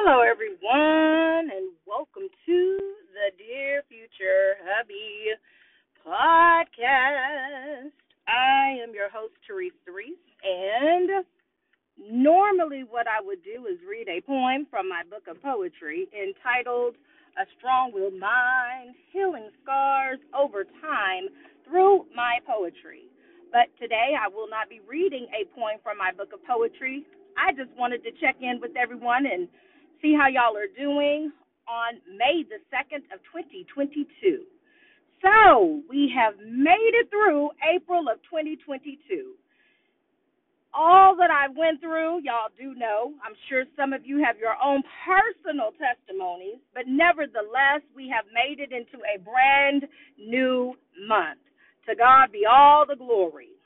Hello, everyone, and welcome to the Dear Future Hubby podcast. I am your host, Teresa Reese, and normally what I would do is read a poem from my book of poetry entitled A Strong Willed Mind Healing Scars Over Time Through My Poetry. But today I will not be reading a poem from my book of poetry. I just wanted to check in with everyone and see how y'all are doing on May the 2nd of 2022. So, we have made it through April of 2022. All that I went through, y'all do know. I'm sure some of you have your own personal testimonies, but nevertheless, we have made it into a brand new month. To God be all the glory.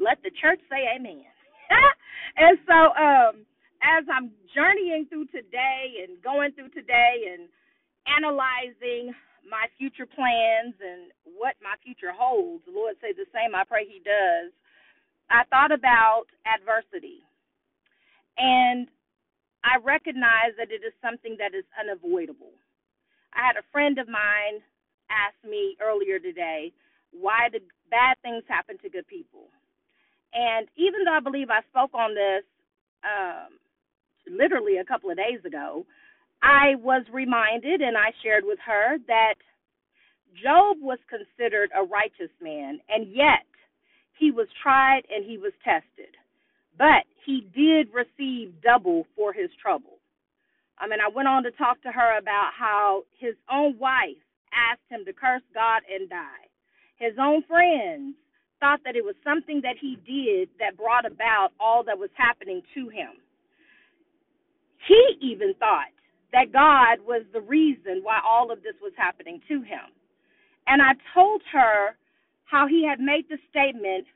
Let the church say amen. and so, um, as I'm journeying through today and going through today and analyzing my future plans and what my future holds, the Lord say the same. I pray He does. I thought about adversity. And I recognize that it is something that is unavoidable. I had a friend of mine ask me earlier today why the bad things happen to good people. And even though I believe I spoke on this um, literally a couple of days ago, I was reminded and I shared with her that Job was considered a righteous man, and yet he was tried and he was tested. But he did receive double for his trouble. I mean, I went on to talk to her about how his own wife asked him to curse God and die. His own friends thought that it was something that he did that brought about all that was happening to him. He even thought that God was the reason why all of this was happening to him. And I told her how he had made the statement,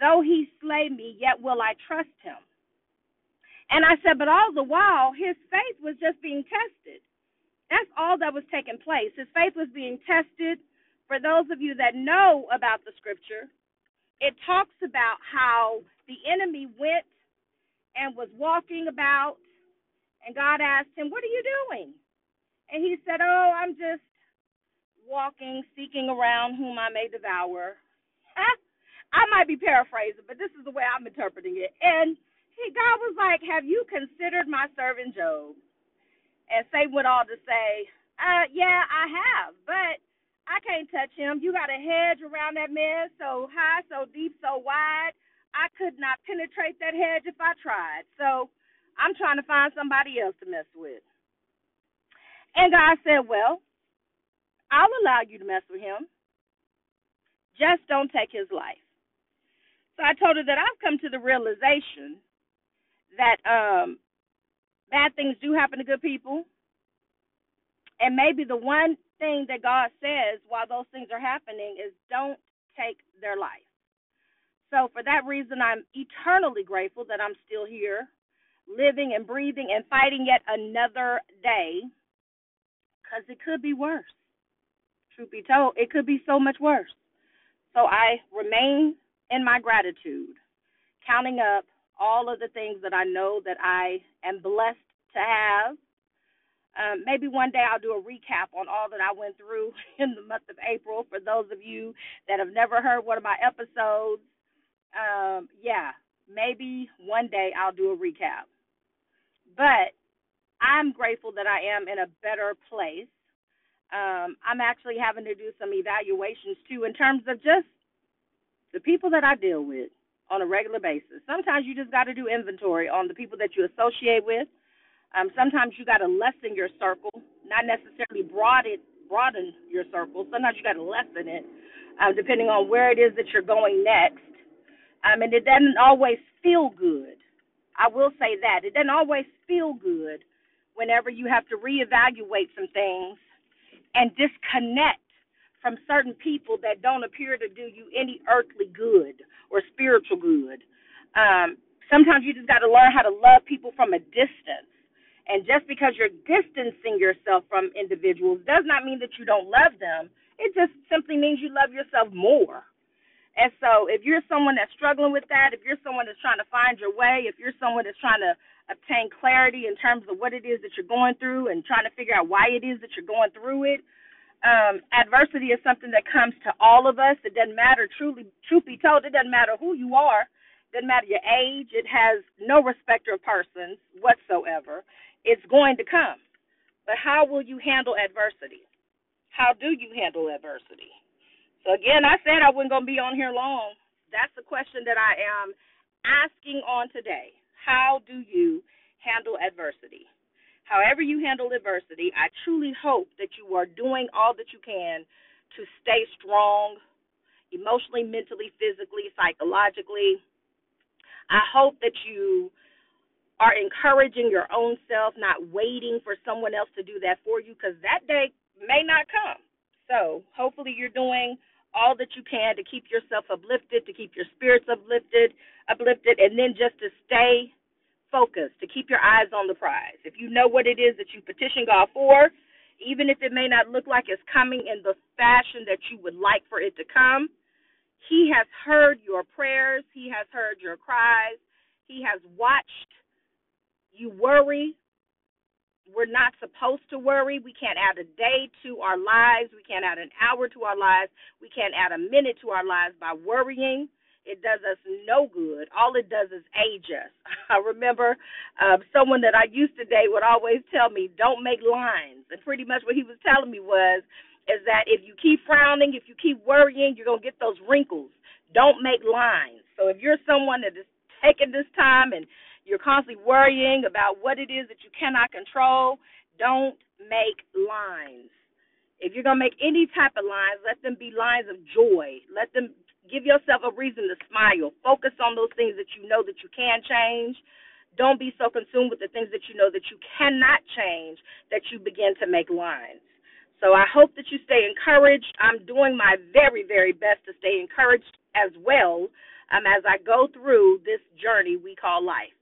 though he slay me, yet will I trust him. And I said, but all the while, his faith was just being tested. That's all that was taking place. His faith was being tested. For those of you that know about the scripture, it talks about how the enemy went and was walking about and God asked him, What are you doing? And he said, Oh, I'm just walking, seeking around whom I may devour. I might be paraphrasing, but this is the way I'm interpreting it. And he, God was like, Have you considered my servant Job? And Satan went on to say, uh, Yeah, I have, but I can't touch him. You got a hedge around that man so high, so deep, so wide. I could not penetrate that hedge if I tried. So I'm trying to find somebody else to mess with. And God said, Well, I'll allow you to mess with him. Just don't take his life. So I told her that I've come to the realization that um, bad things do happen to good people. And maybe the one thing that God says while those things are happening is don't take their life. So for that reason, I'm eternally grateful that I'm still here living and breathing and fighting yet another day because it could be worse. Truth be told, it could be so much worse. So I remain in my gratitude, counting up all of the things that I know that I am blessed to have. Um, maybe one day I'll do a recap on all that I went through in the month of April. For those of you that have never heard one of my episodes, um, yeah, maybe one day I'll do a recap. But I'm grateful that I am in a better place. Um, I'm actually having to do some evaluations too in terms of just the people that I deal with on a regular basis. Sometimes you just got to do inventory on the people that you associate with. Um, sometimes you got to lessen your circle, not necessarily broaden broaden your circle. Sometimes you got to lessen it, um, depending on where it is that you're going next. Um, and it doesn't always feel good I will say that it doesn't always feel good whenever you have to reevaluate some things and disconnect from certain people that don't appear to do you any earthly good or spiritual good. Um, sometimes you just got to learn how to love people from a distance. And just because you're distancing yourself from individuals does not mean that you don't love them. It just simply means you love yourself more. And so, if you're someone that's struggling with that, if you're someone that's trying to find your way, if you're someone that's trying to obtain clarity in terms of what it is that you're going through and trying to figure out why it is that you're going through it, um, adversity is something that comes to all of us. It doesn't matter, truly, truth be told, it doesn't matter who you are, it doesn't matter your age, it has no respecter of persons whatsoever. It's going to come. But how will you handle adversity? How do you handle adversity? So again, I said I wasn't going to be on here long. That's the question that I am asking on today. How do you handle adversity? However you handle adversity, I truly hope that you are doing all that you can to stay strong emotionally, mentally, physically, psychologically. I hope that you are encouraging your own self, not waiting for someone else to do that for you because that day may not come. So, hopefully, you're doing all that you can to keep yourself uplifted, to keep your spirits uplifted, uplifted, and then just to stay focused, to keep your eyes on the prize. If you know what it is that you petition God for, even if it may not look like it's coming in the fashion that you would like for it to come, He has heard your prayers, He has heard your cries, He has watched you worry we're not supposed to worry. We can't add a day to our lives. We can't add an hour to our lives. We can't add a minute to our lives by worrying. It does us no good. All it does is age us. I remember uh, someone that I used to date would always tell me, "Don't make lines." And pretty much what he was telling me was, is that if you keep frowning, if you keep worrying, you're gonna get those wrinkles. Don't make lines. So if you're someone that is taking this time and you're constantly worrying about what it is that you cannot control, don't make lines. If you're going to make any type of lines, let them be lines of joy. Let them give yourself a reason to smile. Focus on those things that you know that you can change. Don't be so consumed with the things that you know that you cannot change that you begin to make lines. So I hope that you stay encouraged. I'm doing my very, very best to stay encouraged as well um, as I go through this journey we call life.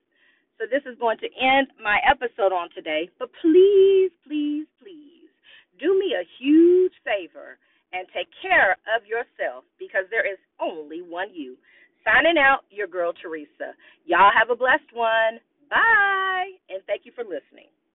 So this is going to end my episode on today. But please, please,